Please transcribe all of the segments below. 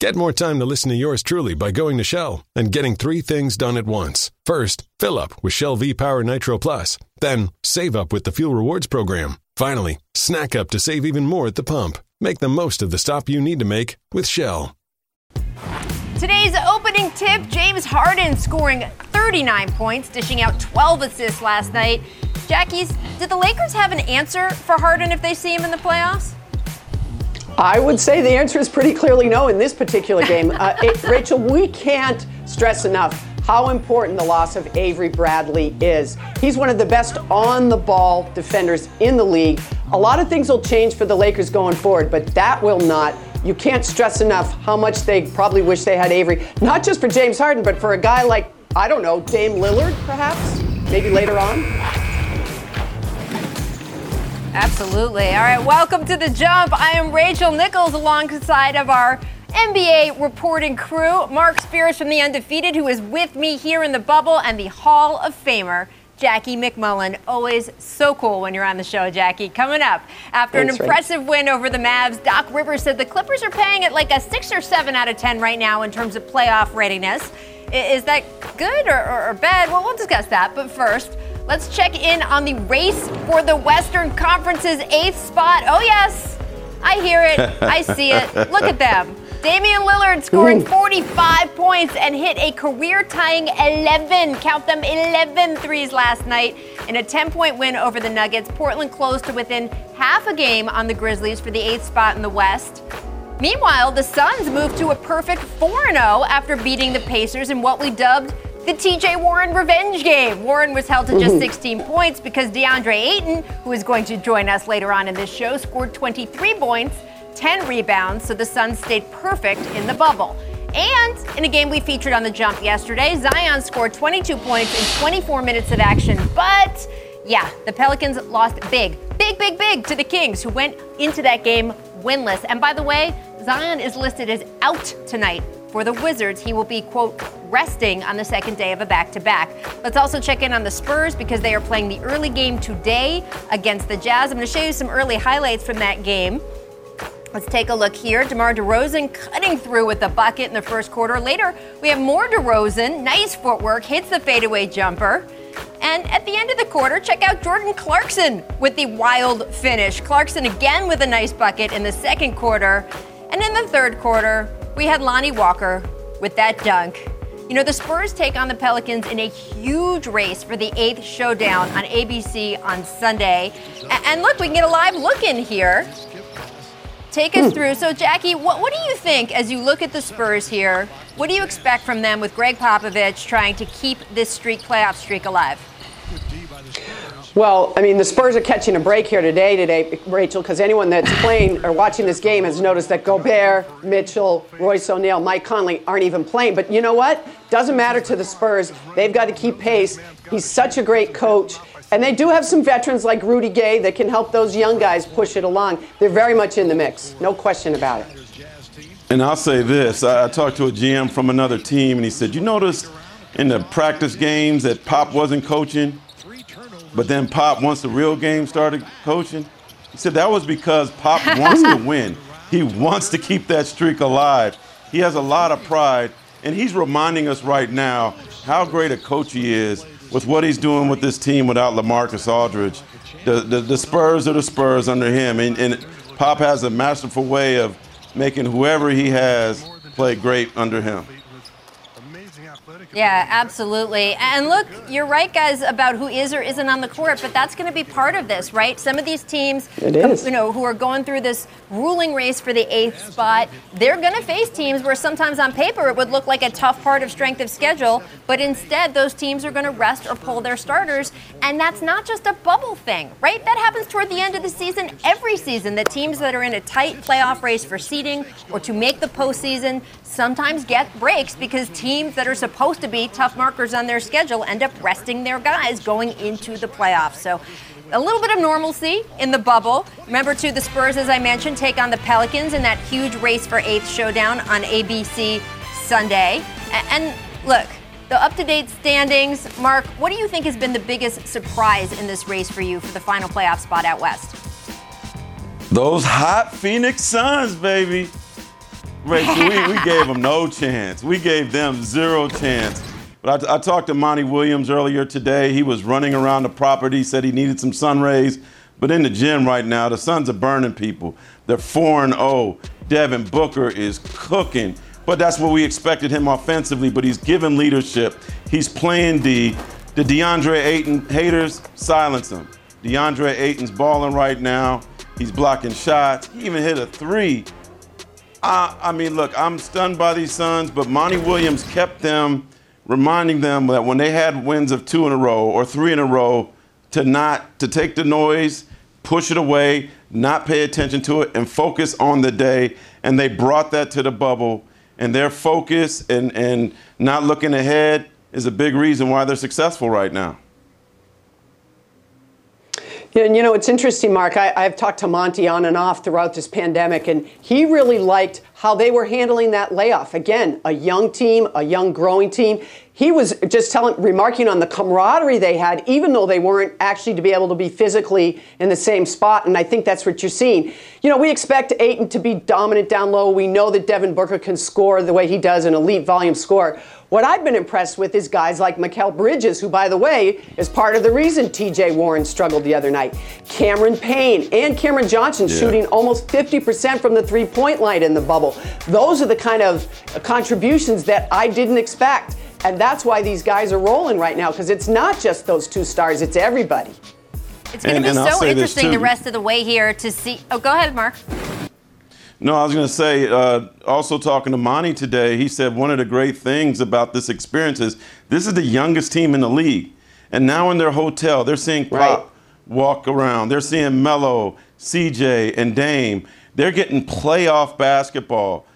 Get more time to listen to yours truly by going to Shell and getting three things done at once. First, fill up with Shell V Power Nitro Plus. Then, save up with the Fuel Rewards program. Finally, snack up to save even more at the pump. Make the most of the stop you need to make with Shell. Today's opening tip James Harden scoring 39 points, dishing out 12 assists last night. Jackie's, did the Lakers have an answer for Harden if they see him in the playoffs? I would say the answer is pretty clearly no in this particular game. Uh, it, Rachel, we can't stress enough how important the loss of Avery Bradley is. He's one of the best on the ball defenders in the league. A lot of things will change for the Lakers going forward, but that will not. You can't stress enough how much they probably wish they had Avery, not just for James Harden, but for a guy like, I don't know, Dame Lillard, perhaps, maybe later on. Absolutely. All right, welcome to the jump. I am Rachel Nichols alongside of our NBA reporting crew, Mark Spears from The Undefeated, who is with me here in the bubble, and the Hall of Famer, Jackie MacMullan. Always so cool when you're on the show, Jackie. Coming up, after Thanks, an impressive win over the Mavs, Doc Rivers said the Clippers are paying it like a six or seven out of 10 right now in terms of playoff readiness. Is that good or, or, or bad? Well, we'll discuss that. But first, Let's check in on the race for the Western Conference's eighth spot. Oh, yes, I hear it. I see it. Look at them. Damian Lillard scoring 45 points and hit a career tying 11, count them 11 threes last night in a 10 point win over the Nuggets. Portland closed to within half a game on the Grizzlies for the eighth spot in the West. Meanwhile, the Suns moved to a perfect 4 0 after beating the Pacers in what we dubbed the TJ Warren revenge game. Warren was held to just mm-hmm. 16 points because DeAndre Ayton, who is going to join us later on in this show, scored 23 points, 10 rebounds, so the Suns stayed perfect in the bubble. And in a game we featured on the jump yesterday, Zion scored 22 points in 24 minutes of action. But yeah, the Pelicans lost big, big, big, big to the Kings, who went into that game winless. And by the way, Zion is listed as out tonight for the Wizards, he will be, quote, resting on the second day of a back to back. Let's also check in on the Spurs because they are playing the early game today against the Jazz. I'm going to show you some early highlights from that game. Let's take a look here. DeMar DeRozan cutting through with the bucket in the first quarter. Later, we have more DeRozan. Nice footwork, hits the fadeaway jumper. And at the end of the quarter, check out Jordan Clarkson with the wild finish. Clarkson again with a nice bucket in the second quarter. And in the third quarter, we had Lonnie Walker with that dunk. You know, the Spurs take on the Pelicans in a huge race for the eighth showdown on ABC on Sunday. And look, we can get a live look in here. Take us through. So, Jackie, what, what do you think as you look at the Spurs here? What do you expect from them with Gregg Popovich trying to keep this streak, playoff streak alive? Well, I mean, the Spurs are catching a break here today, today, Rachel, because anyone that's playing or watching this game has noticed that Gobert, Mitchell, Royce O'Neale, Mike Conley aren't even playing. But you know what? Doesn't matter to the Spurs. They've got to keep pace. He's such a great coach. And they do have some veterans like Rudy Gay that can help those young guys push it along. They're very much in the mix. No question about it. And I'll say this I talked to a GM from another team, and he said, You noticed in the practice games that Pop wasn't coaching? But then Pop, once the real game started coaching, he said that was because Pop wants to win. He wants to keep that streak alive. He has a lot of pride, and he's reminding us right now how great a coach he is with what he's doing with this team without LaMarcus Aldridge. The, the, the Spurs are the Spurs under him, and, and Pop has a masterful way of making whoever he has play great under him. Yeah, absolutely. And look, you're right, guys, about who is or isn't on the court, but that's going to be part of this, right? Some of these teams, um, you know, who are going through this ruling race for the eighth spot, they're going to face teams where sometimes on paper it would look like a tough part of strength of schedule, but instead those teams are going to rest or pull their starters, and that's not just a bubble thing, right? That happens toward the end of the season every season. The teams that are in a tight playoff race for seeding or to make the postseason sometimes get breaks because teams that are supposed to be tough markers on their schedule end up resting their guys going into the playoffs. So a little bit of normalcy in the bubble. Remember, too, the Spurs, as I mentioned, take on the Pelicans in that huge race for eighth showdown on ABC Sunday. And look, the up to date standings. Mark, what do you think has been the biggest surprise in this race for you for the final playoff spot out west? Those hot Phoenix Suns, baby. Rachel, we, we gave them no chance. We gave them zero chance. But I, I, talked to Monty Williams earlier today. He was running around the property, said he needed some sun rays. But in the gym right now, the Suns are burning people. They're 4 and 0. Devin Booker is cooking. But that's what we expected him offensively. But he's given leadership. He's playing D. The DeAndre Ayton haters, silence him. DeAndre Ayton's balling right now. He's blocking shots. He even hit a three. I, I mean, look, I'm stunned by these Suns, but Monty Williams kept them, reminding them that when they had wins of two in a row or three in a row, to not to take the noise, push it away, not pay attention to it, and focus on the day. And they brought that to the bubble. And their focus and, and not looking ahead is a big reason why they're successful right now. Yeah, and you know, it's interesting, Mark. I, have talked to Monty on and off throughout this pandemic, and he really liked how they were handling that layoff. Again, a young team, a young growing team. He was just telling, remarking on the camaraderie they had, even though they weren't actually to be able to be physically in the same spot. And I think that's what you're seeing. You know, we expect Ayton to be dominant down low. We know that Devin Booker can score the way he does, an elite volume score. What I've been impressed with is guys like Mikal Bridges, who, by the way, is part of the reason TJ Warren struggled the other night. Cameron Payne and Cameron Johnson yeah. shooting almost 50% from the three point line in the bubble. Those are the kind of contributions that I didn't expect. And that's why these guys are rolling right now, because it's not just those two stars, it's everybody. It's going to be so interesting the rest of the way here to see. Oh, go ahead, Mark. No, I was going to say, uh, also talking to Monty today, he said one of the great things about this experience is this is the youngest team in the league. And now in their hotel, they're seeing Pop right. walk around. They're seeing Melo, CJ, and Dame. They're getting playoff basketball.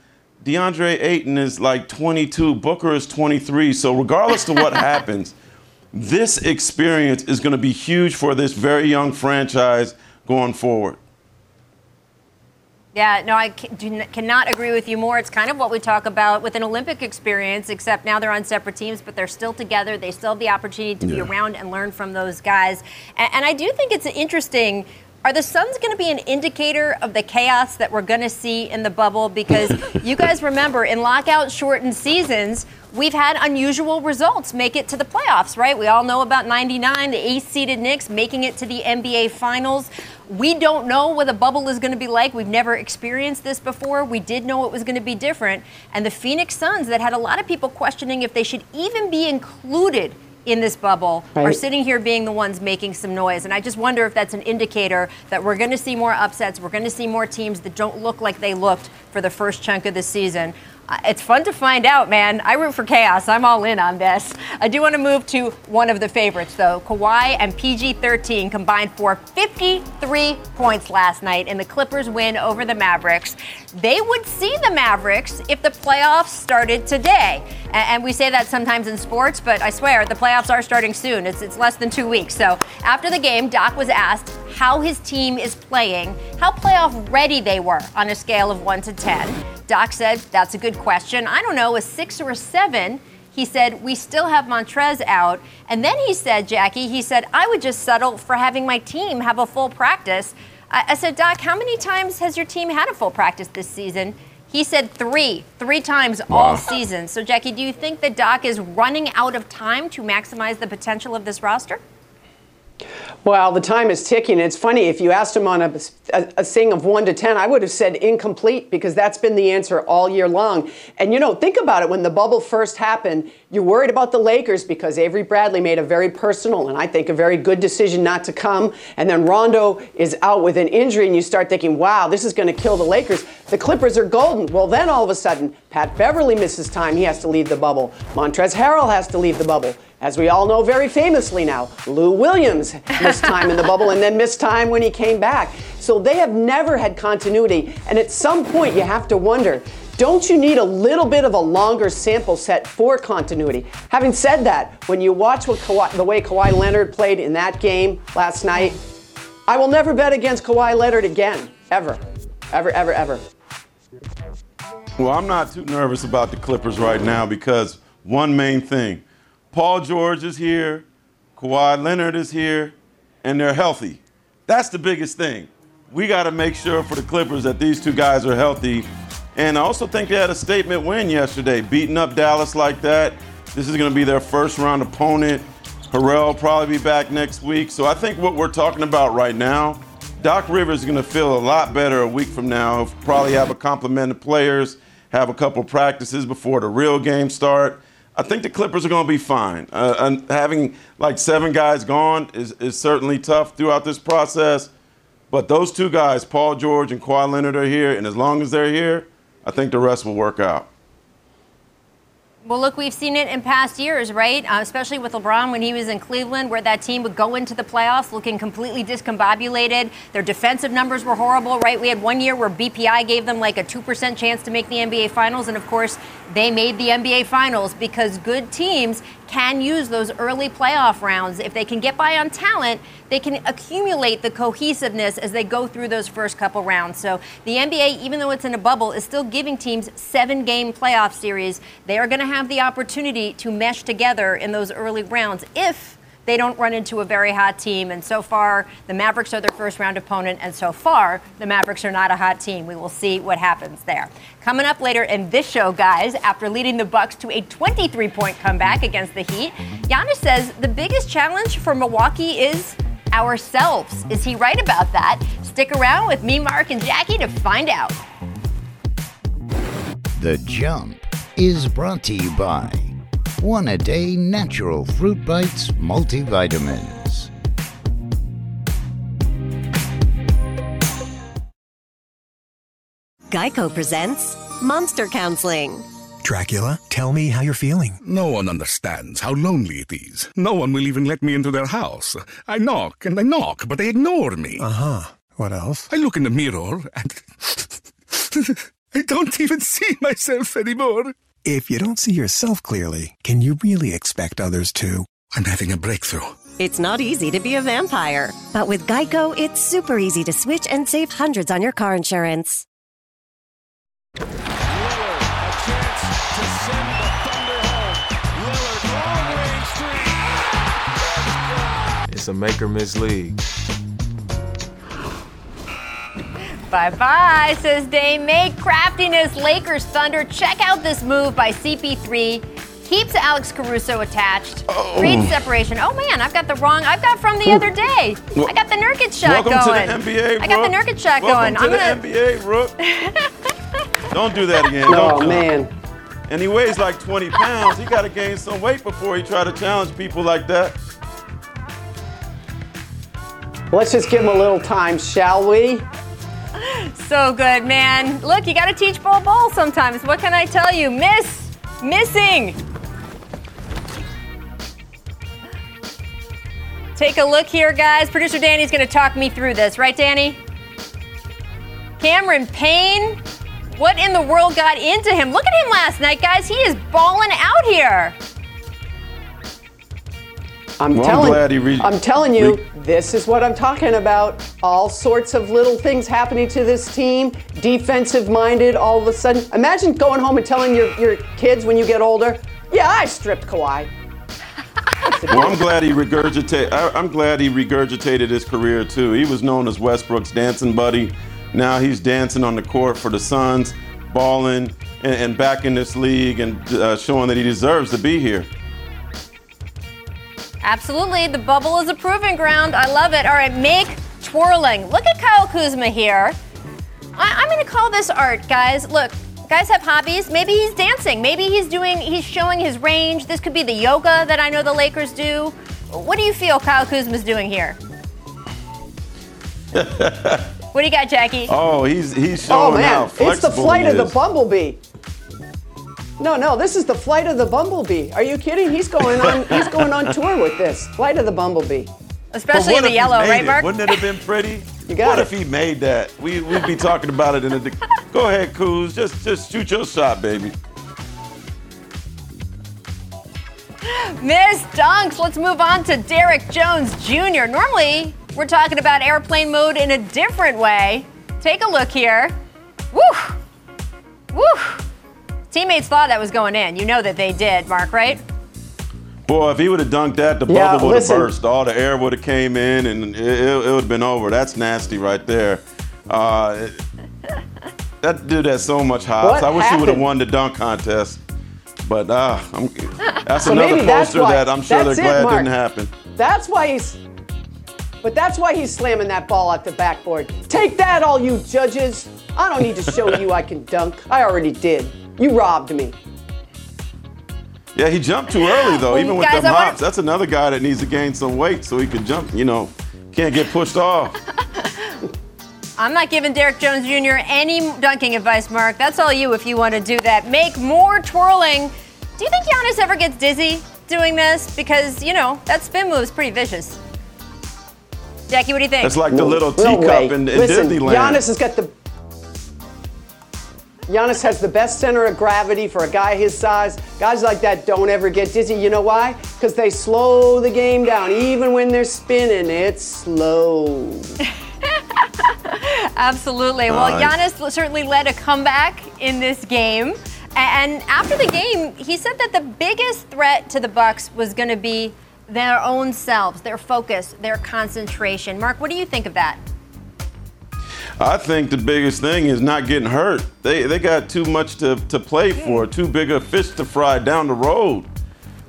DeAndre Ayton is like 22, Booker is 23. So, regardless of what happens, this experience is going to be huge for this very young franchise going forward. Yeah, no, I cannot agree with you more. It's kind of what we talk about with an Olympic experience, except now they're on separate teams, but they're still together. They still have the opportunity to yeah. be around and learn from those guys. And, and I do think it's interesting. Are the Suns going to be an indicator of the chaos that we're going to see in the bubble? Because you guys remember, in lockout shortened seasons, we've had unusual results make it to the playoffs, right? We all know about 99, the eighth seeded Knicks making it to the NBA Finals. We don't know what a bubble is going to be like. We've never experienced this before. We did know it was going to be different. And the Phoenix Suns, that had a lot of people questioning if they should even be included in this bubble right. are sitting here being the ones making some noise. And I just wonder if that's an indicator that we're going to see more upsets. We're going to see more teams that don't look like they looked for the first chunk of the season. It's fun to find out, man. I root for chaos. I'm all in on this. I do want to move to one of the favorites, though. Kawhi and PG 13 combined for 53 points last night in the Clippers' win over the Mavericks. They would see the Mavericks if the playoffs started today. And we say that sometimes in sports, but I swear the playoffs are starting soon. It's, it's less than two weeks. So after the game, Doc was asked how his team is playing, how playoff ready they were on a scale of 1 to 10. Doc said, That's a good question. I don't know, a six or a seven. He said, We still have Montrez out. And then he said, Jackie, he said, I would just settle for having my team have a full practice. I, I said, Doc, how many times has your team had a full practice this season? He said three, three times wow. all season. So, Jackie, do you think that Doc is running out of time to maximize the potential of this roster? Well, the time is ticking. It's funny, if you asked him on a, a, a, thing of 1 to 10, I would have said incomplete because that's been the answer all year long. And you know, think about it. When the bubble first happened, you're worried about the Lakers because Avery Bradley made a very personal and I think a very good decision not to come. And then Rondo is out with an injury, and you start thinking, wow, this is going to kill the Lakers. The Clippers are golden. Well, then all of a sudden, Pat Beverley misses time. He has to leave the bubble. Montrezl Harrell has to leave the bubble. As we all know very famously now, Lou Williams missed time in the bubble and then missed time when he came back. So they have never had continuity. And at some point, you have to wonder don't you need a little bit of a longer sample set for continuity? Having said that, when you watch Kawhi, the way Kawhi Leonard played in that game last night, I will never bet against Kawhi Leonard again, ever, ever, ever, ever. Well, I'm not too nervous about the Clippers right now because one main thing Paul George is here, Kawhi Leonard is here, and they're healthy. That's the biggest thing. We got to make sure for the Clippers that these two guys are healthy. And I also think they had a statement win yesterday, beating up Dallas like that. This is going to be their first round opponent. Harrell will probably be back next week. So I think what we're talking about right now, Doc Rivers is going to feel a lot better a week from now. He'll probably have a complement of players, have a couple practices before the real game start. I think the Clippers are going to be fine. Uh, and having like seven guys gone is, is certainly tough throughout this process. But those two guys, Paul George and Kawhi Leonard, are here, and as long as they're here, I think the rest will work out. Well, look, we've seen it in past years, right? Uh, especially with LeBron when he was in Cleveland, where that team would go into the playoffs looking completely discombobulated. Their defensive numbers were horrible, right? We had one year where BPI gave them like a 2% chance to make the NBA Finals. And of course, they made the NBA Finals because good teams can use those early playoff rounds. If they can get by on talent, they can accumulate the cohesiveness as they go through those first couple rounds. So the NBA, even though it's in a bubble, is still giving teams seven game playoff series. They are going to have the opportunity to mesh together in those early rounds if they don't run into a very hot team. And so far, the Mavericks are their first round opponent, and so far, the Mavericks are not a hot team. We will see what happens there. Coming up later in this show, guys, after leading the Bucks to a 23-point comeback against the Heat, Giannis says the biggest challenge for Milwaukee is ourselves. Is he right about that? Stick around with me, Mark, and Jackie to find out. The Jump is brought to you by one a day natural fruit bites multivitamins. Geico presents Monster Counseling. Dracula, tell me how you're feeling. No one understands how lonely it is. No one will even let me into their house. I knock and I knock, but they ignore me. Uh huh. What else? I look in the mirror and I don't even see myself anymore. If you don't see yourself clearly, can you really expect others to? I'm having a breakthrough. It's not easy to be a vampire, but with Geico, it's super easy to switch and save hundreds on your car insurance. It's a make or miss league. Bye bye, says Dame. Make craftiness, Lakers Thunder. Check out this move by CP3. Keeps Alex Caruso attached. Oh. Great separation. Oh man, I've got the wrong. I've got from the other day. Well, I got the Nurkic shot Welcome going. to the NBA, I got the Rook. Nurkic shot Welcome going. to I'm the gonna. NBA, Rook. Don't do that again. Oh, Don't do it. man. And he weighs like 20 pounds. He got to gain some weight before he try to challenge people like that. Let's just give him a little time, shall we? So good, man. Look, you got to teach Bol Bol sometimes. What can I tell you? Miss, missing. Take a look here, guys. Producer Danny's going to talk me through this, right, Danny? Cameron Payne. What in the world got into him? Look at him last night, guys. He is balling out here. I'm Well, I'm telling glad he re- I'm telling you, re- this is what I'm talking about. All sorts of little things happening to this team, defensive minded all of a sudden. Imagine going home and telling your, your kids when you get older, yeah, I stripped Kawhi. Well, I'm glad he regurgitated. I'm glad he regurgitated his career too. He was known as Westbrook's dancing buddy. Now he's dancing on the court for the Suns, balling and, and back in this league and uh, showing that he deserves to be here. Absolutely. The bubble is a proving ground. I love it. All right, make twirling. Look at Kyle Kuzma here. I, am going to call this art, guys. Look, guys have hobbies. Maybe he's dancing. Maybe he's doing, he's showing his range. This could be the yoga that I know the Lakers do. What do you feel Kyle Kuzma's doing here? what do you got, Jackie? Oh, he's he's Oh showing how man, it's flexible the flight of the bumblebee. No, no, this is the flight of the bumblebee. Are you kidding? He's going on he's going on tour with this. Flight of the bumblebee. Especially what the yellow, made right, it? Mark? Wouldn't it have been pretty? You got what it. if he made that? We we'd be talking about it in a. de- Go ahead, Kuz. Just just shoot your shot, baby. Miss Dunks. Let's move on to Derrick Jones Jr. Normally, we're talking about airplane mode in a different way. Take a look here. Woo! Woo! Teammates thought that was going in. You know that they did, Mark, right? Boy, if he would have dunked that, the Yeah, bubble would have burst. All the air would have came in, and it, it, would have been over. That's nasty right there. Uh, that dude has so much hops. What I wish he would have won the dunk contest. But uh, I'm, that's So another maybe that's poster why- that I'm sure they're it, glad Mark. didn't happen. That's why he's. But that's why he's slamming that ball at the backboard. Take that, all you judges. I don't need to show you I can dunk. I already did. You robbed me. Yeah, he jumped too early though. Well, Even with guys, them I wanna- hops, that's another guy that needs to gain some weight so he can jump. You know, can't get pushed off. I'm not giving Derrick Jones Jr. any dunking advice, Mark. That's all you if you want to do that. Make more twirling. Do you think Giannis ever gets dizzy doing this? Because, you know, that spin move is pretty vicious. Jackie, what do you think? It's like the little No teacup way. in, in Listen, Disneyland. Giannis has got the. Giannis has the best center of gravity for a guy his size. Guys like that don't ever get dizzy. You know why? Because they slow the game down. Even when they're spinning, it's slow. Absolutely. Well, Nice. Giannis certainly led a comeback in this game. And after the game, he said that the biggest threat to the Bucks was going to be their own selves, their focus, their concentration. Mark, what do you think of that? I think the biggest thing is not getting hurt. They they got too much to, to play for, too big a fish to fry down the road.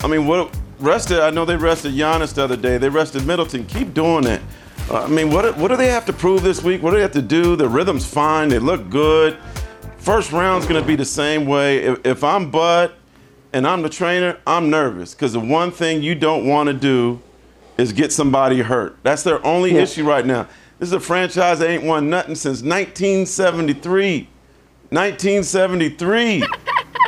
I mean, what rested? I know they rested Giannis the other day. They rested Middleton. Keep doing it. Uh, I mean, what what do they have to prove this week? What do they have to do? The rhythm's fine. They look good. First round's gonna be the same way. If, if I'm Bud and I'm the trainer, I'm nervous because the one thing you don't want to do is get somebody hurt. That's their only Yeah. issue right now. This is a franchise that ain't won nothing since 1973. 1973.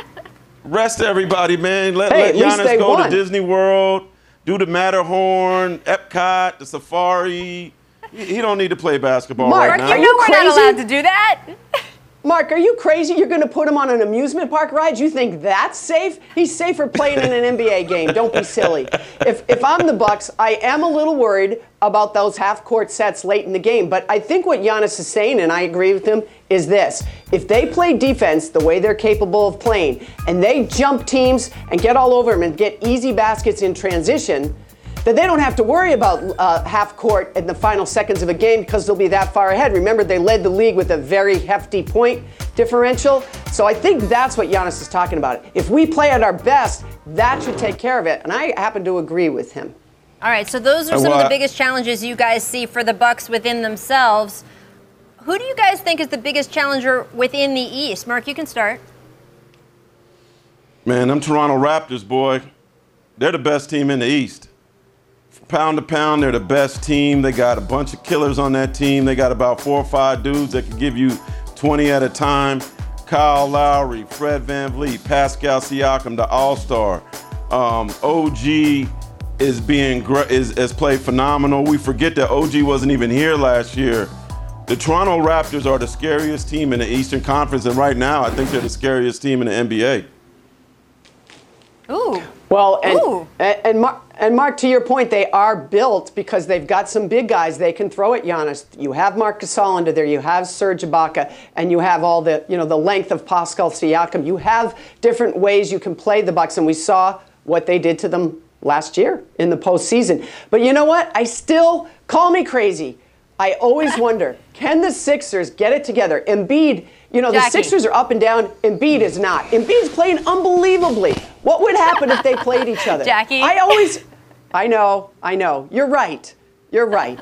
Rest everybody, man. Let, Hey, let Giannis go won. to Disney World, do the Matterhorn, Epcot, the Safari. He, he don't need to play basketball Mark, right Mark, now. you Are know you we're not allowed to do that. Mark, are you crazy? You're going to put him on an amusement park ride? You think that's safe? He's safer playing in an NBA game. Don't be silly. If, if I'm the Bucks, I am a little worried about those half-court sets late in the game. But I think what Giannis is saying, and I agree with him, is this: if they play defense the way they're capable of playing, and they jump teams and get all over them and get easy baskets in transition. That they don't have to worry about uh, half court in the final seconds of a game because they'll be that far ahead. Remember, they led the league with a very hefty point differential. So I think that's what Giannis is talking about. If we play at our best, that should take care of it. And I happen to agree with him. All right, so those are some of the biggest challenges you guys see for the Bucks within themselves. Who do you guys think is the biggest challenger within the East? Mark, you can start. Man, them Toronto Raptors, boy, they're the best team in the East. Pound to pound, they're the best team. They got a bunch of killers on that team. They got about four or five dudes that can give you 20 at a time. Kyle Lowry, Fred VanVleet, Pascal Siakam, the All Star. Um, OG is being gr- is has played phenomenal. We forget that OG wasn't even here last year. The Toronto Raptors are the scariest team in the Eastern Conference, and right now, I think they're the scariest team in the NBA. Ooh. Well, and, Ooh. and, and, Mark, and Mark, to your point, they are built because they've got some big guys they can throw at Giannis. You have Marc Gasol under there, you have Serge Ibaka, and you have all the you know the length of Pascal Siakam. You have different ways you can play the Bucks, and we saw what they did to them last year in the postseason. But you know what? I still call me crazy. I always wonder, can the Sixers get it together? Embiid, you know, the Sixers are up and down. Embiid is not. Embiid's playing unbelievably. What would happen if they played each other? Jackie. I always, I know, I know. You're right. You're right.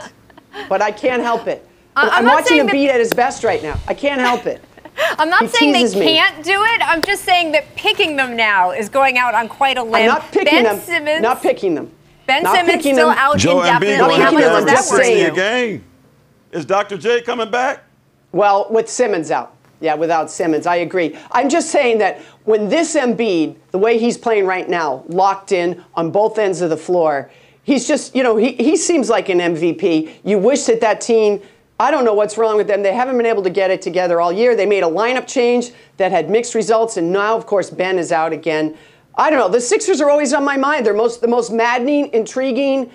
But I can't help it. I- I'm I'm, watching him that- Embiid at his best right now. I can't help it. I'm not He saying they teases me. can't do it. I'm just saying that picking them now is going out on quite a limb. I'm not picking ben them. Simmons, Not picking them. Ben not Simmons picking still them. out Joe indefinitely. going How much does I'm that just worry saying. you? a game. Is Dr. J coming back? Well, with Simmons out. Yeah, without Simmons, I agree. I'm just saying that when this Embiid, the way he's playing right now, locked in on both ends of the floor, he's just, you know, he, he seems like an MVP. You wish that that team, I don't know what's wrong with them. They haven't been able to get it together all year. They made a lineup change that had mixed results, and now, of course, Ben is out again. I don't know. The Sixers are always on my mind. They're most the most maddening, intriguing,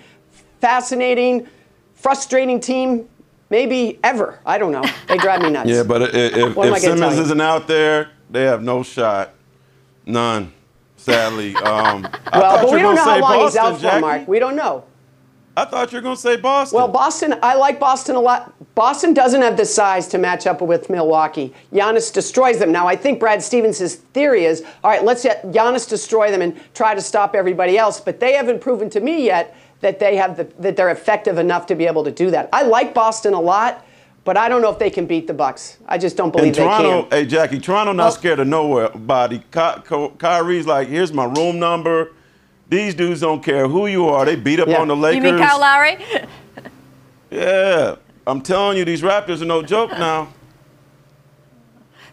fascinating, frustrating team maybe ever. I don't know. They drive me nuts. Yeah, but if, if I gonna tell Simmons isn't out there, they have no shot. None, sadly. Um, Well, but we don't know how long he's Boston, out for, Mark. We don't know. I thought you were going to say Boston. Well, Boston, I like Boston a lot. Boston doesn't have the size to match up with Milwaukee. Giannis destroys them. Now, I think Brad Stevens' theory is all right, let's let Giannis destroy them and try to stop everybody else. But they haven't proven to me yet that they have the, that they're effective enough to be able to do that. I like Boston a lot. But I don't know if they can beat the Bucks. I just don't believe Toronto, they can. Hey, Jackie, Toronto not oh. scared of nobody. Ky- Ky- Kyrie's like, here's my room number. These dudes don't care who you are. They beat up yeah. on the Lakers. You mean Kyle Lowry? yeah. I'm telling you, these Raptors are no joke now.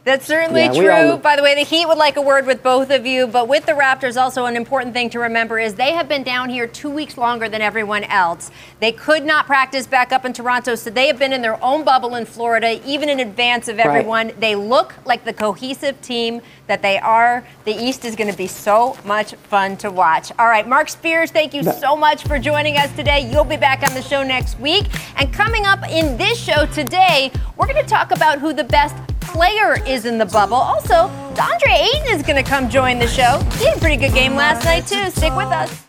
That's certainly yeah, true. By the way, the Heat would like a word with both of you, but with the Raptors, also an important thing to remember is they have been down here two weeks longer than everyone else. They could not practice back up in Toronto, so they have been in their own bubble in Florida, even in advance of everyone. Right. They look like the cohesive team that they are. The East is going to be so much fun to watch. All right, Mark Spears, thank you so much for joining us today. You'll be back on the show next week. And coming up in this show today, we're going to talk about who the best player is in the bubble. Also, DeAndre Ayton is going to come join the show. He had a pretty good game last night, too. Stick with us.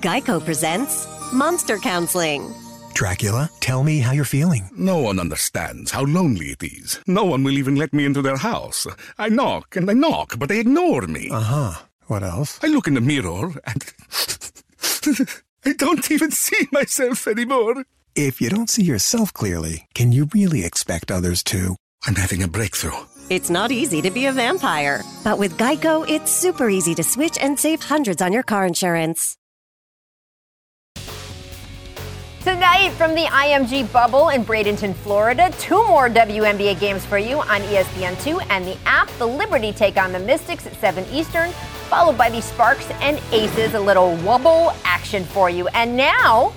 Geico presents Monster Counseling. Dracula, tell me how you're feeling. No one understands how lonely it is. No one will even let me into their house. I knock and I knock, but they ignore me. Uh huh. What else? I look in the mirror and I don't even see myself anymore. If you don't see yourself clearly, can you really expect others to? I'm having a breakthrough. It's not easy to be a vampire, but with Geico, it's super easy to switch and save hundreds on your car insurance. Tonight from the IMG bubble in Bradenton, Florida, two more WNBA games for you on ESPN2 and the app. The Liberty take on the Mystics at 7 Eastern, followed by the Sparks and Aces. A little wobble action for you. And now,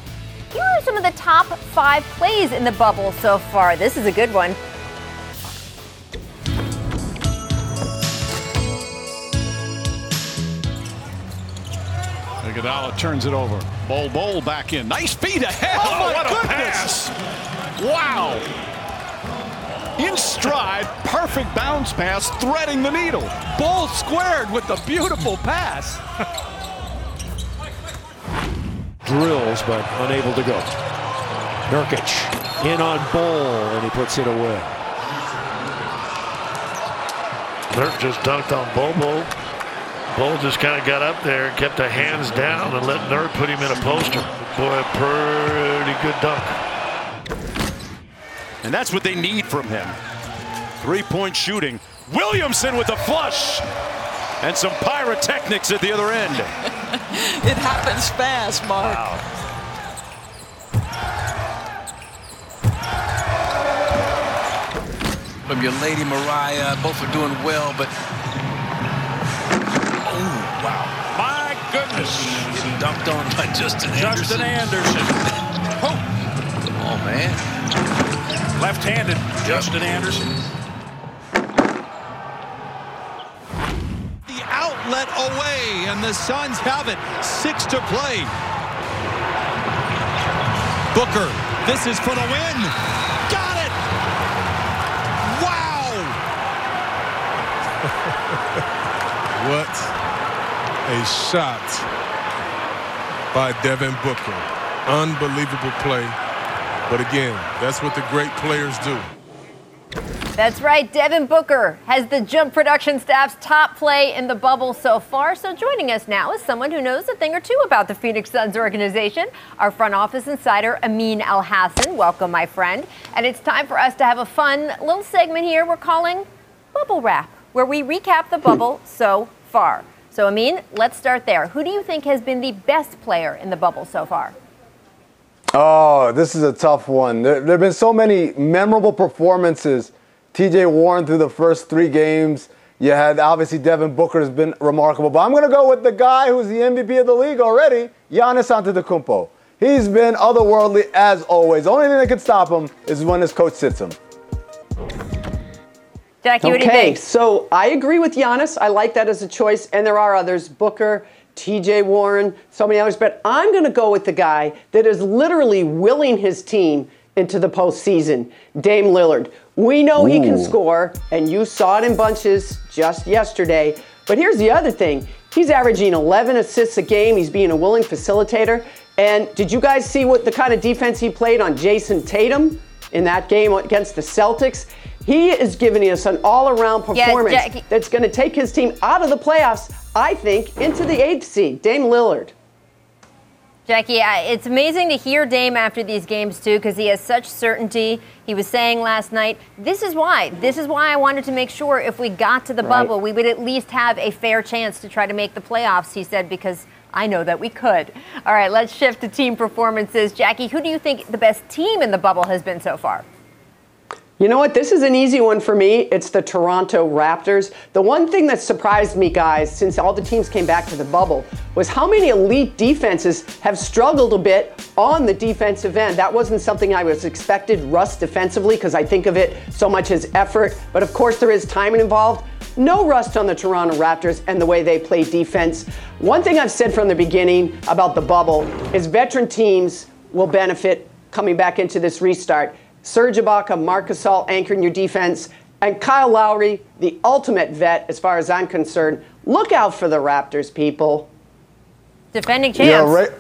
here are some of the top five plays in the bubble so far. This is a good one. Iguodala turns it over. Bol Bol back in. Nice feed ahead. Oh, oh what goodness. a pass. Wow. In stride, perfect bounce pass, threading the needle. Bol squared with the beautiful pass. Drills, but unable to go. Nurkic in on Bol, and he puts it away. Nurk just dunked on Bobo. Bol just kind of got up there and kept the hands down and let Nurk put him in a poster. Boy, a pretty good dunk. And that's what they need from him. Three-point shooting. Williamson with a flush. And some pyrotechnics at the other end. it happens fast, Mark. Wow. From your lady Mariah, both are doing well, but Wow. My goodness. Getting dunked on by Justin Justin Anderson. Anderson. oh. Come man. Left-handed Justin Anderson. The outlet away, and the Suns have it. Six to play. Booker, this is for the win. Got it! Wow! what a shot by Devin Booker. Unbelievable play. But again, that's what the great players do. That's right. Devin Booker has the Jump Production staff's top play in the bubble so far. So joining us now is someone who knows a thing or two about the Phoenix Suns organization, our front office insider, Amin Elhassan. Welcome, my friend. And it's time for us to have a fun little segment here we're calling Bubble Wrap, where we recap the bubble so far. So, Amin, let's start there. Who do you think has been the best player in the bubble so far? Oh, this is a tough one. There, there have been so many memorable performances. TJ Warren through the first three games. You had obviously Devin Booker has been remarkable, but I'm going to go with the guy who's the MVP of the league already, Giannis Antetokounmpo. He's been otherworldly as always. The only thing that can stop him is when his coach sits him. Jackie, okay, what do you think? So I agree with Giannis. I like that as a choice, and there are others. Booker, TJ Warren, so many others. But I'm going to go with the guy that is literally willing his team into the postseason, Dame Lillard. We know Ooh. he can score, and you saw it in bunches just yesterday. But here's the other thing he's averaging 11 assists a game, he's being a willing facilitator. And did you guys see what the kind of defense he played on Jayson Tatum in that game against the Celtics? He is giving us an all-around performance Jackie- that's going to take his team out of the playoffs, I think, into the eighth seed. Dame Lillard. Jackie, it's amazing to hear Dame after these games too, because he has such certainty. He was saying last night, "This is why. This is why I wanted to make sure if we got to the Right. bubble, we would at least have a fair chance to try to make the playoffs." He said, "Because I know that we could." All right, let's shift to team performances. Jackie, who do you think the best team in the bubble has been so far? You know what? This is an easy one for me. It's the Toronto Raptors. The one thing that surprised me, guys, since all the teams came back to the bubble, was how many elite defenses have struggled a bit on the defensive end. That wasn't something I was expected, rust defensively, because I think of it so much as effort. But of course, there is timing involved. No rust on the Toronto Raptors and the way they play defense. One thing I've said from the beginning about the bubble is veteran teams will benefit coming back into this restart. Serge Ibaka, Marc Gasol anchoring your defense, and Kyle Lowry, the ultimate vet as far as I'm concerned. Look out for the Raptors, people. Defending Yeah, champs.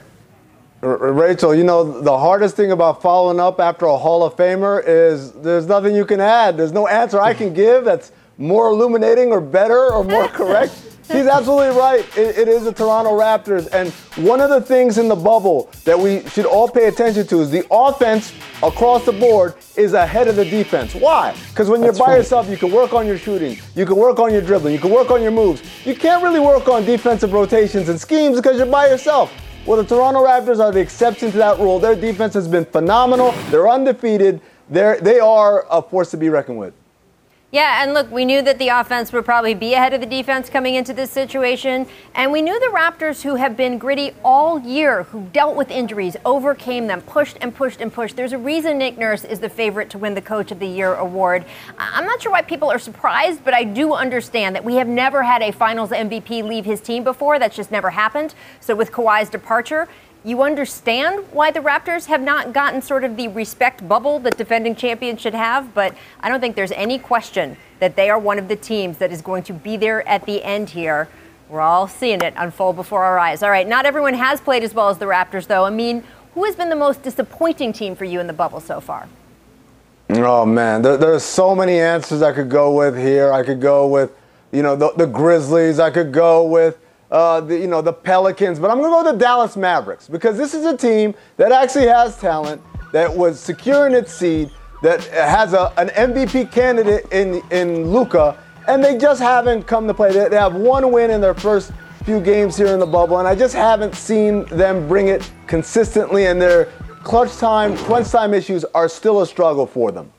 Ra- R- Rachel, you know, the hardest thing about following up after a Hall of Famer is there's nothing you can add. There's no answer I can give that's more illuminating or better or more correct. He's absolutely right. It, it is the Toronto Raptors. And one of the things in the bubble that we should all pay attention to is the offense across the board is ahead of the defense. Why? Because when you're That's by right. yourself, you can work on your shooting, you can work on your dribbling, you can work on your moves. You can't really work on defensive rotations and schemes because you're by yourself. Well, the Toronto Raptors are the exception to that rule. Their defense has been phenomenal. They're undefeated. They're, they are a force to be reckoned with. Yeah, and look, we knew that the offense would probably be ahead of the defense coming into this situation. And we knew the Raptors, who have been gritty all year, who dealt with injuries, overcame them, pushed and pushed and pushed. There's a reason Nick Nurse is the favorite to win the Coach of the Year award. I'm not sure why people are surprised, but I do understand that we have never had a finals MVP leave his team before. That's just never happened. So with Kawhi's departure, you understand why the Raptors have not gotten sort of the respect bubble that defending champions should have, but I don't think there's any question that they are one of the teams that is going to be there at the end here. We're all seeing it unfold before our eyes. All right, not everyone has played as well as the Raptors, though. I mean, who has been the most disappointing team for you in the bubble so far? Oh man, there, there's so many answers I could go with here. I could go with, you know, the, the Grizzlies. I could go with, uh, the, you know, the Pelicans. But I'm gonna go with the Dallas Mavericks because this is a team that actually has talent, that was securing its seed, that has a, an MVP candidate in in Luka, and they just haven't come to play. They, they have one win in their first few games here in the bubble, and I just haven't seen them bring it consistently. And their clutch time, crunch time issues are still a struggle for them.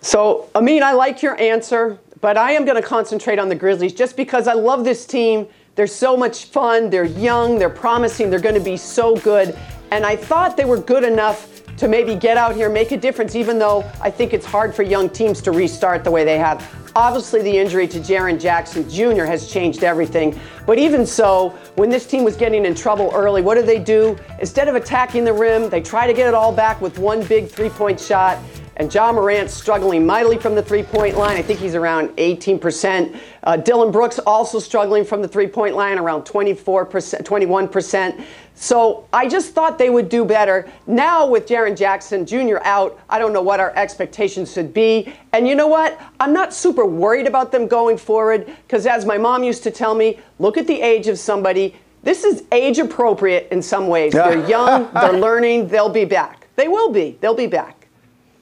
So, Amin, I like your answer, but I am going to concentrate on the Grizzlies just because I love this team. They're so much fun. They're young. They're promising. They're going to be so good. And I thought they were good enough to maybe get out here, make a difference, even though I think it's hard for young teams to restart the way they have. Obviously, the injury to Jaren Jackson Jr. has changed everything. But even so, when this team was getting in trouble early, what do they do? Instead of attacking the rim, they try to get it all back with one big three point shot. And Ja Morant struggling mightily from the three point line. I think he's around 18%. Uh, Dillon Brooks also struggling from the three point line, around 24%, 21%. So I just thought they would do better. Now, with Jaren Jackson Jr. out, I don't know what our expectations should be. And you know what? I'm not super worried about them going forward because, as my mom used to tell me, look at the age of somebody. This is age appropriate in some ways. They're young, they're learning, they'll be back. They will be. They'll be back.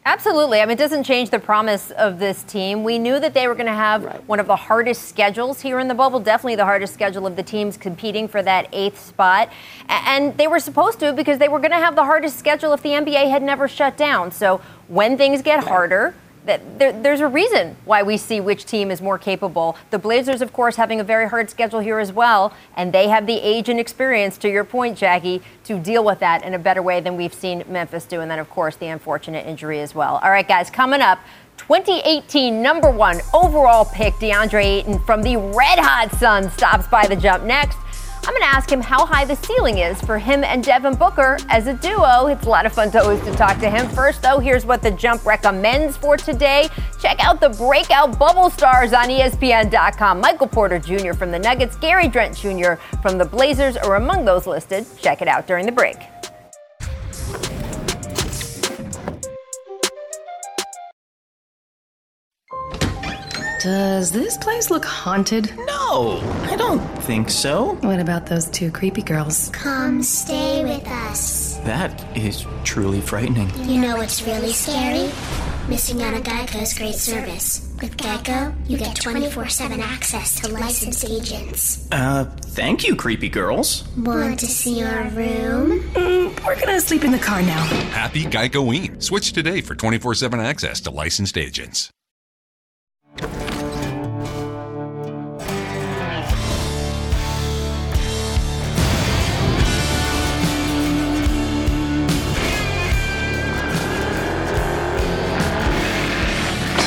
Absolutely. I mean, it doesn't change the promise of this team. We knew that they were going to have one of the hardest schedules here in the bubble, definitely the hardest schedule of the teams competing for that eighth spot. And they were supposed to because they were going to have the hardest schedule if the NBA had never shut down. So when things get harder, that there, there's a reason why we see which team is more capable. The Blazers, of course, having a very hard schedule here as well, and they have the age and experience, to your point, Jackie, to deal with that in a better way than we've seen Memphis do. And then, of course, the unfortunate injury as well. All right, guys, coming up. 2018 number one overall pick DeAndre Ayton from the Red Hot Suns stops by the jump next. I'm going to ask him how high the ceiling is for him and Devin Booker as a duo. It's a lot of fun to always to talk to him. First, though, here's what the jump recommends for today. Check out the breakout bubble stars on ESPN.com. Michael Porter Jr. from the Nuggets, Gary Trent Jr. from the Blazers are among those listed. Check it out during the break. Does this place look haunted? No, I don't think so. What about those two creepy girls? Come stay with us. That is truly frightening. You know what's really scary? Missing out on Geico's great service. With Geico, you get 24 7 access to licensed agents. Uh, thank you, creepy girls. Want to see our room? Mm, we're gonna sleep in the car now. Happy Geicoing. Switch today for 24 7 access to licensed agents.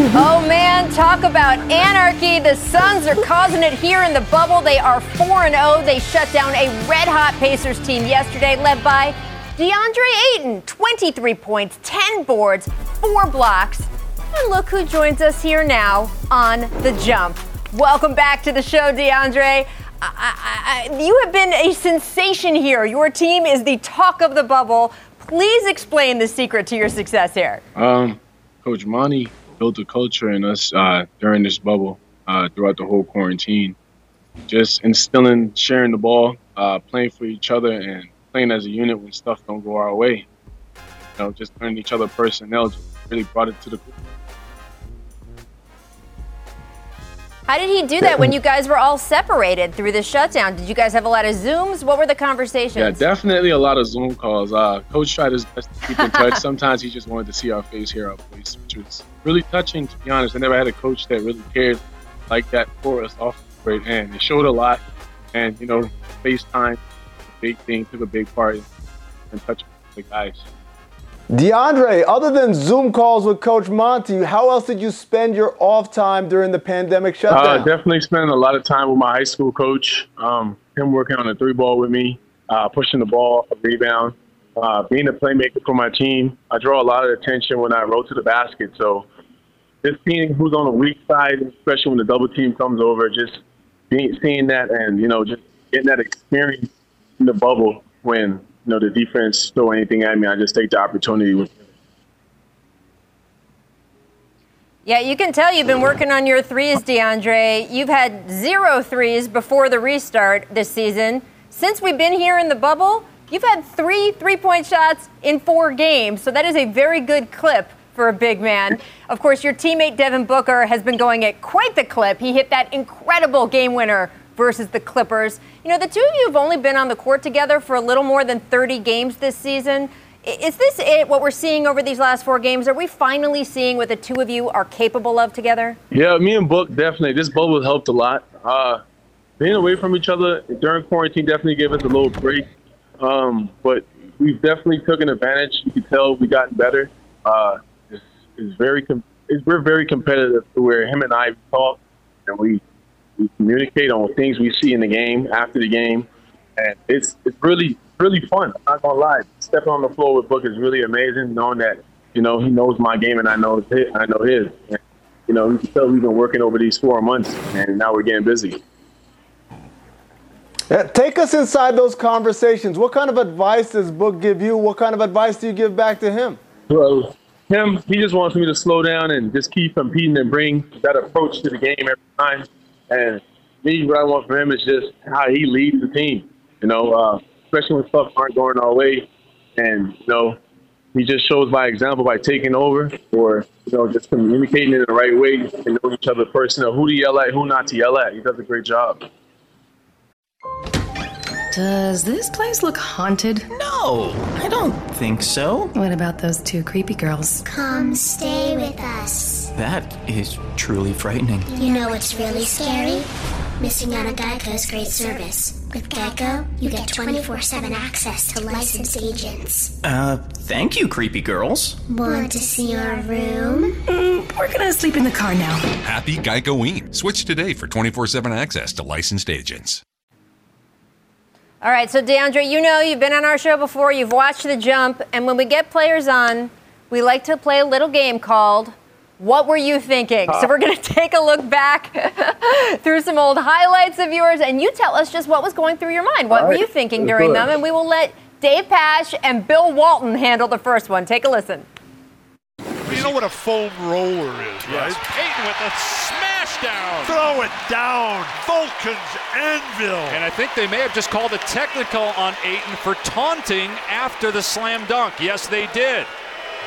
Oh man, talk about anarchy. The Suns are causing it here in the bubble. They are 4 0. They shut down a red hot Pacers team yesterday, led by DeAndre Ayton. 23 points, 10 boards, 4 blocks. And look who joins us here now on the jump. Welcome back to the show, DeAndre. I, I, I, you have been a sensation here. Your team is the talk of the bubble. Please explain the secret to your success here. Um, Coach Monty built a culture in us uh, during this bubble, uh, throughout the whole quarantine. Just instilling, sharing the ball, uh, playing for each other, and playing as a unit when stuff don't go our way. You know, just learning each other personnel just really brought it to the group. How did he do that when you guys were all separated through the shutdown? Did you guys have a lot of Zooms? What were the conversations? Yeah, definitely a lot of Zoom calls. Uh, Coach tried his best to keep in touch. Sometimes he just wanted to see our face, hear our voice, which was really touching, to be honest. I never had a coach that really cared like that for us off the court, and it showed a lot. And, you know, FaceTime, big thing, took a big part in touching the guys. DeAndre, other than Zoom calls with Coach Monty, how else did you spend your off time during the pandemic shutdown? Uh, definitely spending a lot of time with my high school coach. Um, him working on the three ball with me, uh, pushing the ball, a rebound, uh, being a playmaker for my team. I draw a lot of attention when I roll to the basket. So just seeing who's on the weak side, especially when the double team comes over, just being, seeing that and, you know, just getting that experience in the bubble when you know, the defense throw anything at me, I just take the opportunity. Yeah, you can tell you've been working on your threes, DeAndre. You've had zero threes before the restart this season. Since we've been here in the bubble, you've had three three point shots in four games. So that is a very good clip for a big man. Of course, your teammate Devin Booker has been going at quite the clip. He hit that incredible game winner versus the Clippers. You know, the two of you have only been on the court together for a little more than 30 games this season. Is this it, what we're seeing over these last four games? Are we finally seeing what the two of you are capable of together? Yeah, me and Book definitely. This bubble helped a lot. Uh, being away from each other during quarantine definitely gave us a little break. Um, but we've definitely taken advantage. You can tell we've gotten better. Uh, it's, it's very, com- it's, we're very competitive. Where him and I talk, and we we communicate on things we see in the game after the game, and it's it's really really fun. I'm not gonna lie, stepping on the floor with Book is really amazing. Knowing that you know he knows my game and I know his, I know his. And, you know, you can tell we've been working over these four months, and now we're getting busy. Yeah, take us inside those conversations. What kind of advice does Book give you? What kind of advice do you give back to him? Well, him, he just wants me to slow down and just keep competing and bring that approach to the game every time. And me, what I want from him is just how he leads the team. You know, uh, especially when stuff aren't going our way, and you know, he just shows by example by taking over or you know just communicating in the right way and know each other personally, who to yell at, who not to yell at. He does a great job. Does this place look haunted? No, I don't think so. What about those two creepy girls? Come stay with us. That is truly frightening. You know what's really scary? Missing out on Geico's great service. With Geico, you get 24 7 access to licensed agents. Uh, thank you, creepy girls. Want to see our room? Mm, we're gonna sleep in the car now. Happy Geicoing. Switch today for 24 7 access to licensed agents. All right, so DeAndre, you know you've been on our show before, you've watched the jump, and when we get players on, we like to play a little game called What Were You Thinking? So we're going to take a look back through some old highlights of yours, and you tell us just what was going through your mind. What All were right, you thinking during them? And we will let Dave Pasch and Bill Walton handle the first one. Take a listen. You know what a foam roller is, right? Ayton with a smash down. Throw it down. Vulcan's anvil. And I think they may have just called a technical on Ayton for taunting after the slam dunk. Yes, they did.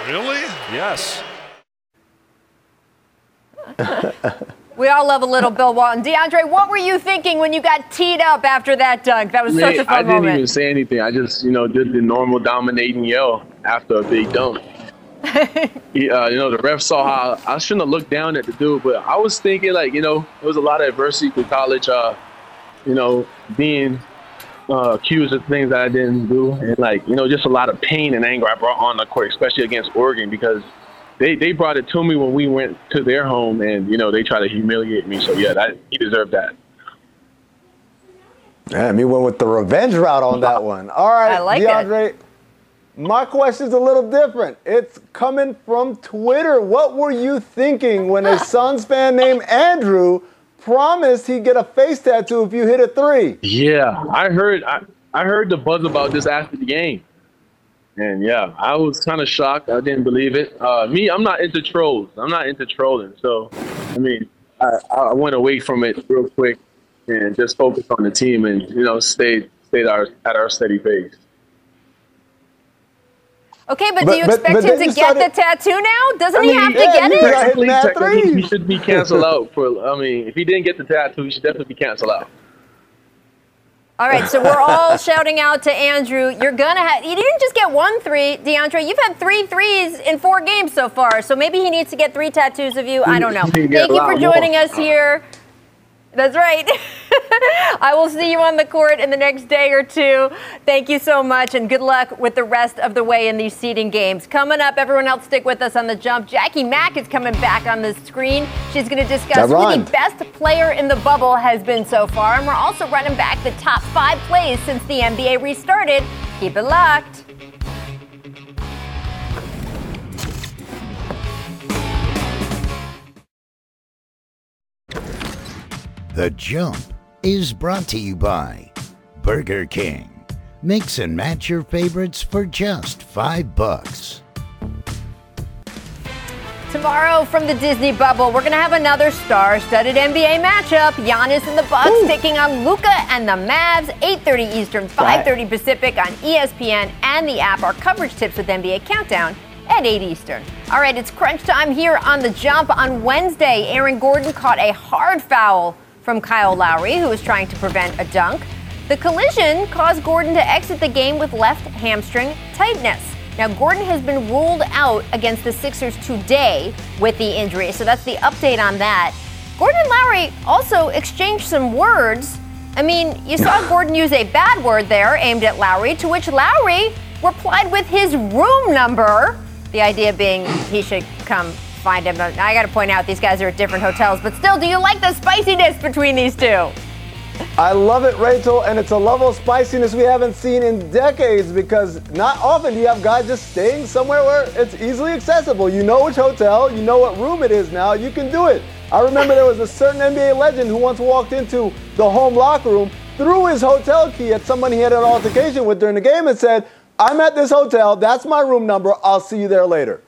Really? Yes. We all love a little Bill Walton. DeAndre, what were you thinking when you got teed up after that dunk? That was such a fun I didn't moment. even say anything. I just, you know, did the normal dominating yell after a big dunk. he, uh, you know, the ref saw how I shouldn't have looked down at the dude, but I was thinking like, you know, there was a lot of adversity through college. Uh, you know, being uh, accused of things that I didn't do, and like, you know, just a lot of pain and anger I brought on the court, especially against Oregon, because they they brought it to me when we went to their home, and you know, they tried to humiliate me. So yeah, that, he deserved that. Damn, he went with the revenge route on that one. All right, I like it. My question's a little different. It's coming from Twitter. What were you thinking when a Suns fan named Andrew promised he'd get a face tattoo if you hit a three? Yeah, I heard I, I heard the buzz about this after the game, and yeah, I was kind of shocked. I didn't believe it. Uh, me, I'm not into trolls. I'm not into trolling. So, I mean, I, I went away from it real quick and just focused on the team and you know stayed stayed our, at our steady pace. Okay, but, But- do you expect but him to get started- the tattoo now? Doesn't I he mean, have to get you it? got Technically, technically, he should be canceled out for. I mean, if he didn't get the tattoo, he should definitely be canceled out. All right, so we're all shouting out to Andrew. You're gonna have. You didn't just get one three, DeAndre. You've had three threes in four games so far. So maybe he needs to get three tattoos of you. I don't know. He can get Thank you lot for more. joining us here. That's right. I will see you on the court in the next day or two. Thank you so much, and good luck with the rest of the way in these seeding games. Coming up, everyone else stick with us on the jump. Jackie Mack is coming back on the screen. She's going to discuss who the best player in the bubble has been so far, and we're also running back the top five plays since the NBA restarted. Keep it locked. The Jump is brought to you by Burger King. Mix and match your favorites for just five bucks. Tomorrow from the Disney bubble, we're going to have another star-studded NBA matchup. Giannis and the Bucks taking on Luka and the Mavs. 8:30 Eastern, 5:30 Pacific on ESPN and the app. Our coverage tips with NBA Countdown at 8 Eastern. All right, it's crunch time here on the jump. On Wednesday, Aaron Gordon caught a hard foul from Kyle Lowry, who was trying to prevent a dunk. The collision caused Gordon to exit the game with left hamstring tightness. Now, Gordon has been ruled out against the Sixers today with the injury, so that's the update on that. Gordon and Lowry also exchanged some words. I mean, you saw Gordon use a bad word there aimed at Lowry, to which Lowry replied with his room number. The idea being he should come find him. I got to point out these guys are at different hotels, but still, do you like the spiciness between these two? I love it, Rachel, and it's a level of spiciness we haven't seen in decades because not often do you have guys just staying somewhere where it's easily accessible. You know which hotel, you know what room it is now, you can do it. I remember there was a certain NBA legend who once walked into the home locker room, threw his hotel key at someone he had an altercation with during the game, and said, I'm at this hotel, that's my room number, I'll see you there later.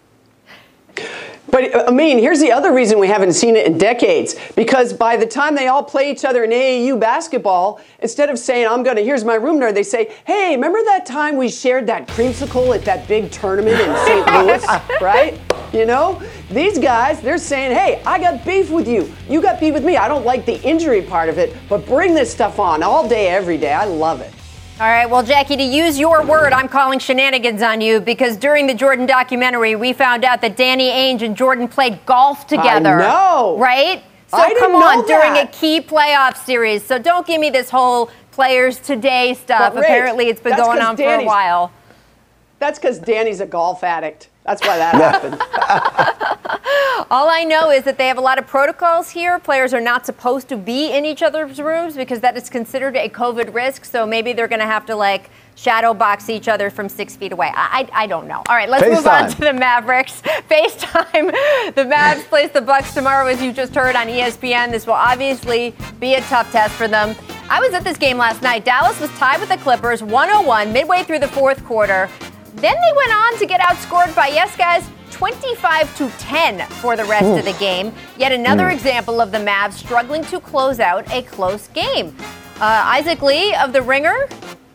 But uh, I mean, here's the other reason we haven't seen it in decades. Because by the time they all play each other in AAU basketball, instead of saying, I'm going to, here's my room number, they say, hey, remember that time we shared that creamsicle at that big tournament in St. Louis? right? You know? These guys, they're saying, hey, I got beef with you. You got beef with me. I don't like the injury part of it, but bring this stuff on all day, every day. I love it. All right, well, Jackie, to use your word, I'm calling shenanigans on you because during the Jordan documentary, we found out that Danny Ainge and Jordan played golf together. know. Right? So I come on, during a key playoff series. So don't give me this whole players today stuff. Rach, Apparently, it's been going on for a while. That's because Danny's a golf addict. That's why that happened. All I know is that they have a lot of protocols here. Players are not supposed to be in each other's rooms because that is considered a COVID risk. So maybe they're going to have to like shadow box each other from six feet away. I, I, I don't know. All right, let's move on to the Mavericks. FaceTime. The Mavs place the Bucks tomorrow, as you just heard on ESPN. This will obviously be a tough test for them. I was at this game last night. Dallas was tied with the Clippers, 101, midway through the fourth quarter. Then they went on to get outscored by, yes, guys, 25 to 10 for the rest of the game. Yet another Mm. example of the Mavs struggling to close out a close game. Uh, Isaac Lee of The Ringer,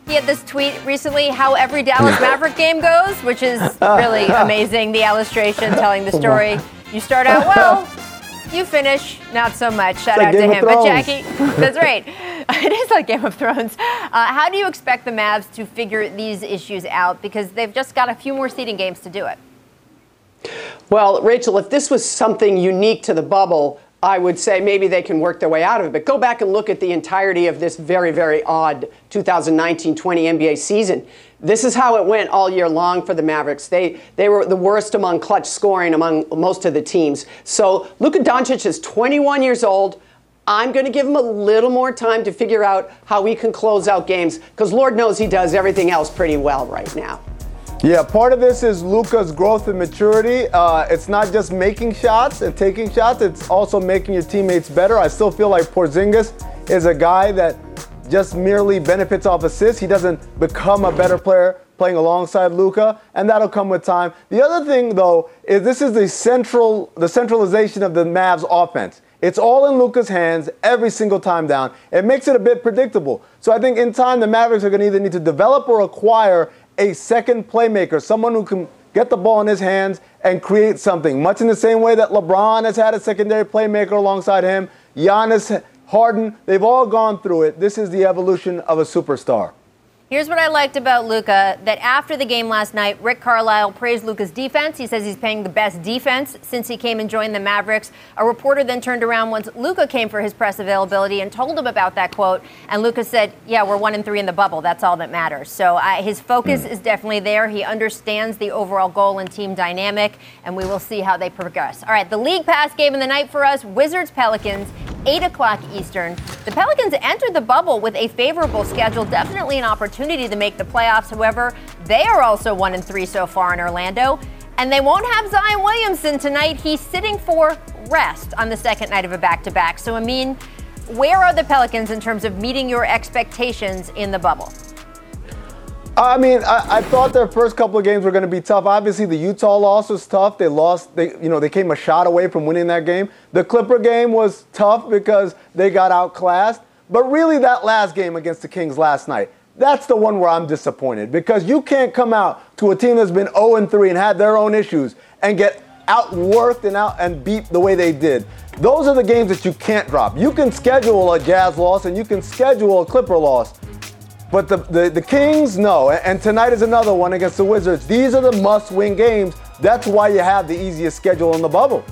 he had this tweet recently how every Dallas Maverick game goes, which is really amazing. The illustration telling the story. You start out well, you finish not so much. Shout like out to Game of him. But Jackie, that's right. It is like Game of Thrones. Uh, how do you expect the Mavs to figure these issues out? Because they've just got a few more seeding games to do it. Well, Rachel, if this was something unique to the bubble, I would say maybe they can work their way out of it. But go back and look at the entirety of this very, very odd 2019 20 NBA season. This is how it went all year long for the Mavericks. They, they were the worst among clutch scoring among most of the teams. So Luka Doncic is 21 years old. I'm going to give him a little more time to figure out how he can close out games because Lord knows he does everything else pretty well right now. Yeah, part of this is Luka's growth and maturity. Uh, it's not just making shots and taking shots; it's also making your teammates better. I still feel like Porzingis is a guy that just merely benefits off assists. He doesn't become a better player playing alongside Luka, and that'll come with time. The other thing, though, is this is the central, the centralization of the Mavs offense. It's all in Luka's hands every single time down. It makes it a bit predictable. So I think in time the Mavericks are going to either need to develop or acquire a second playmaker, someone who can get the ball in his hands and create something, much in the same way that LeBron has had a secondary playmaker alongside him. Giannis, Harden, they've all gone through it. This is the evolution of a superstar. Here's what I liked about Luka that after the game last night, Rick Carlisle praised Luka's defense. He says he's playing the best defense since he came and joined the Mavericks. A reporter then turned around once Luka came for his press availability and told him about that quote. And Luka said, Yeah, we're one and three in the bubble. That's all that matters. So uh, his focus is definitely there. He understands the overall goal and team dynamic, and we will see how they progress. All right, the league pass game of the night for us Wizards Pelicans, 8 o'clock Eastern. The Pelicans entered the bubble with a favorable schedule, definitely an opportunity to make the playoffs. However, they are also 1 and 3 so far in Orlando. And they won't have Zion Williamson tonight. He's sitting for rest on the second night of a back to back. So, Amin, where are the Pelicans in terms of meeting your expectations in the bubble? I mean, I, I thought their first couple of games were going to be tough. Obviously, the Utah loss was tough. They lost. They, you know, they came a shot away from winning that game. The Clipper game was tough because they got outclassed. But really, that last game against the Kings last night, that's the one where I'm disappointed because you can't come out to a team that's been 0 3 and had their own issues and get outworked and out and beat the way they did. Those are the games that you can't drop. You can schedule a Jazz loss and you can schedule a Clipper loss. But the, the, the Kings, no. And, tonight is another one against the Wizards. These are the must win games. That's why you have the easiest schedule in the bubble.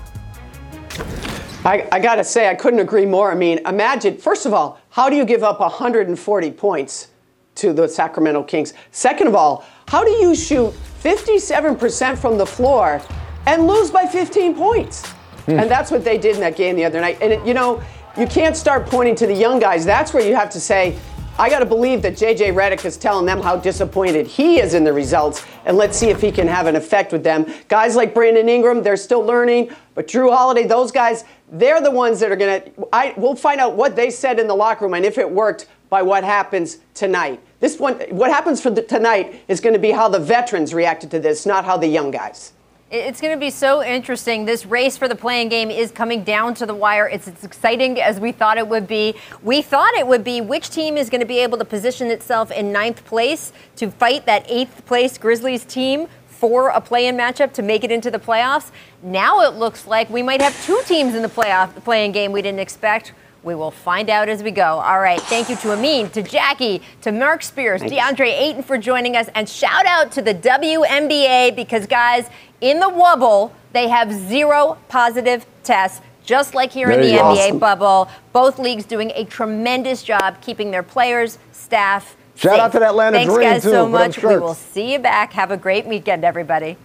I, I got to say, I couldn't agree more. I mean, imagine, first of all, how do you give up 140 points to the Sacramento Kings? Second of all, how do you shoot 57% from the floor and lose by 15 points? Hmm. and that's what they did in that game the other night. And, it, you know, you can't start pointing to the young guys. That's where you have to say, I got to believe that JJ Redick is telling them how disappointed he is in the results, and let's see if he can have an effect with them. Guys like Brandon Ingram, they're still learning, but Jrue Holiday, those guys, they're the ones that are going to. I we'll find out what they said in the locker room and if it worked by what happens tonight. This one, what happens for the, tonight is going to be how the veterans reacted to this, not how the young guys. It's going to be so interesting. This race for the play-in game is coming down to the wire. It's as exciting as we thought it would be. We thought it would be which team is going to be able to position itself in ninth place to fight that eighth place Grizzlies team for a play-in matchup to make it into the playoffs. Now it looks like we might have two teams in the playoff the play-in game we didn't expect. We will find out as we go. All right. Thank you to Amin, to Jackie, to Mark Spears, Thanks. DeAndre Ayton for joining us, and shout out to the WNBA because, guys, in the wobble, they have zero positive tests. Just like here in the go. NBA bubble, both leagues doing a tremendous job keeping their players, staff. Shout safe. out to the Atlanta Thanks, Dream, guys, too, so much. We will see you back. Have a great weekend, everybody.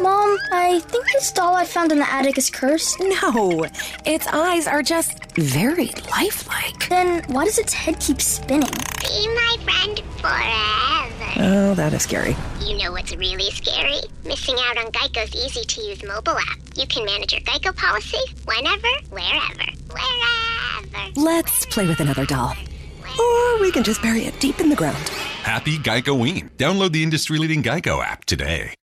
Mom, I think this doll I found in the attic is cursed. No, its eyes are just very lifelike. Then why does its head keep spinning? Be my friend forever. Oh, that is scary. You know what's really scary? Missing out on Geico's easy to use mobile app. You can manage your Geico policy whenever, wherever, wherever. Let's play with another doll. Or we can just bury it deep in the ground. Happy Geico Ween. Download the industry leading Geico app today.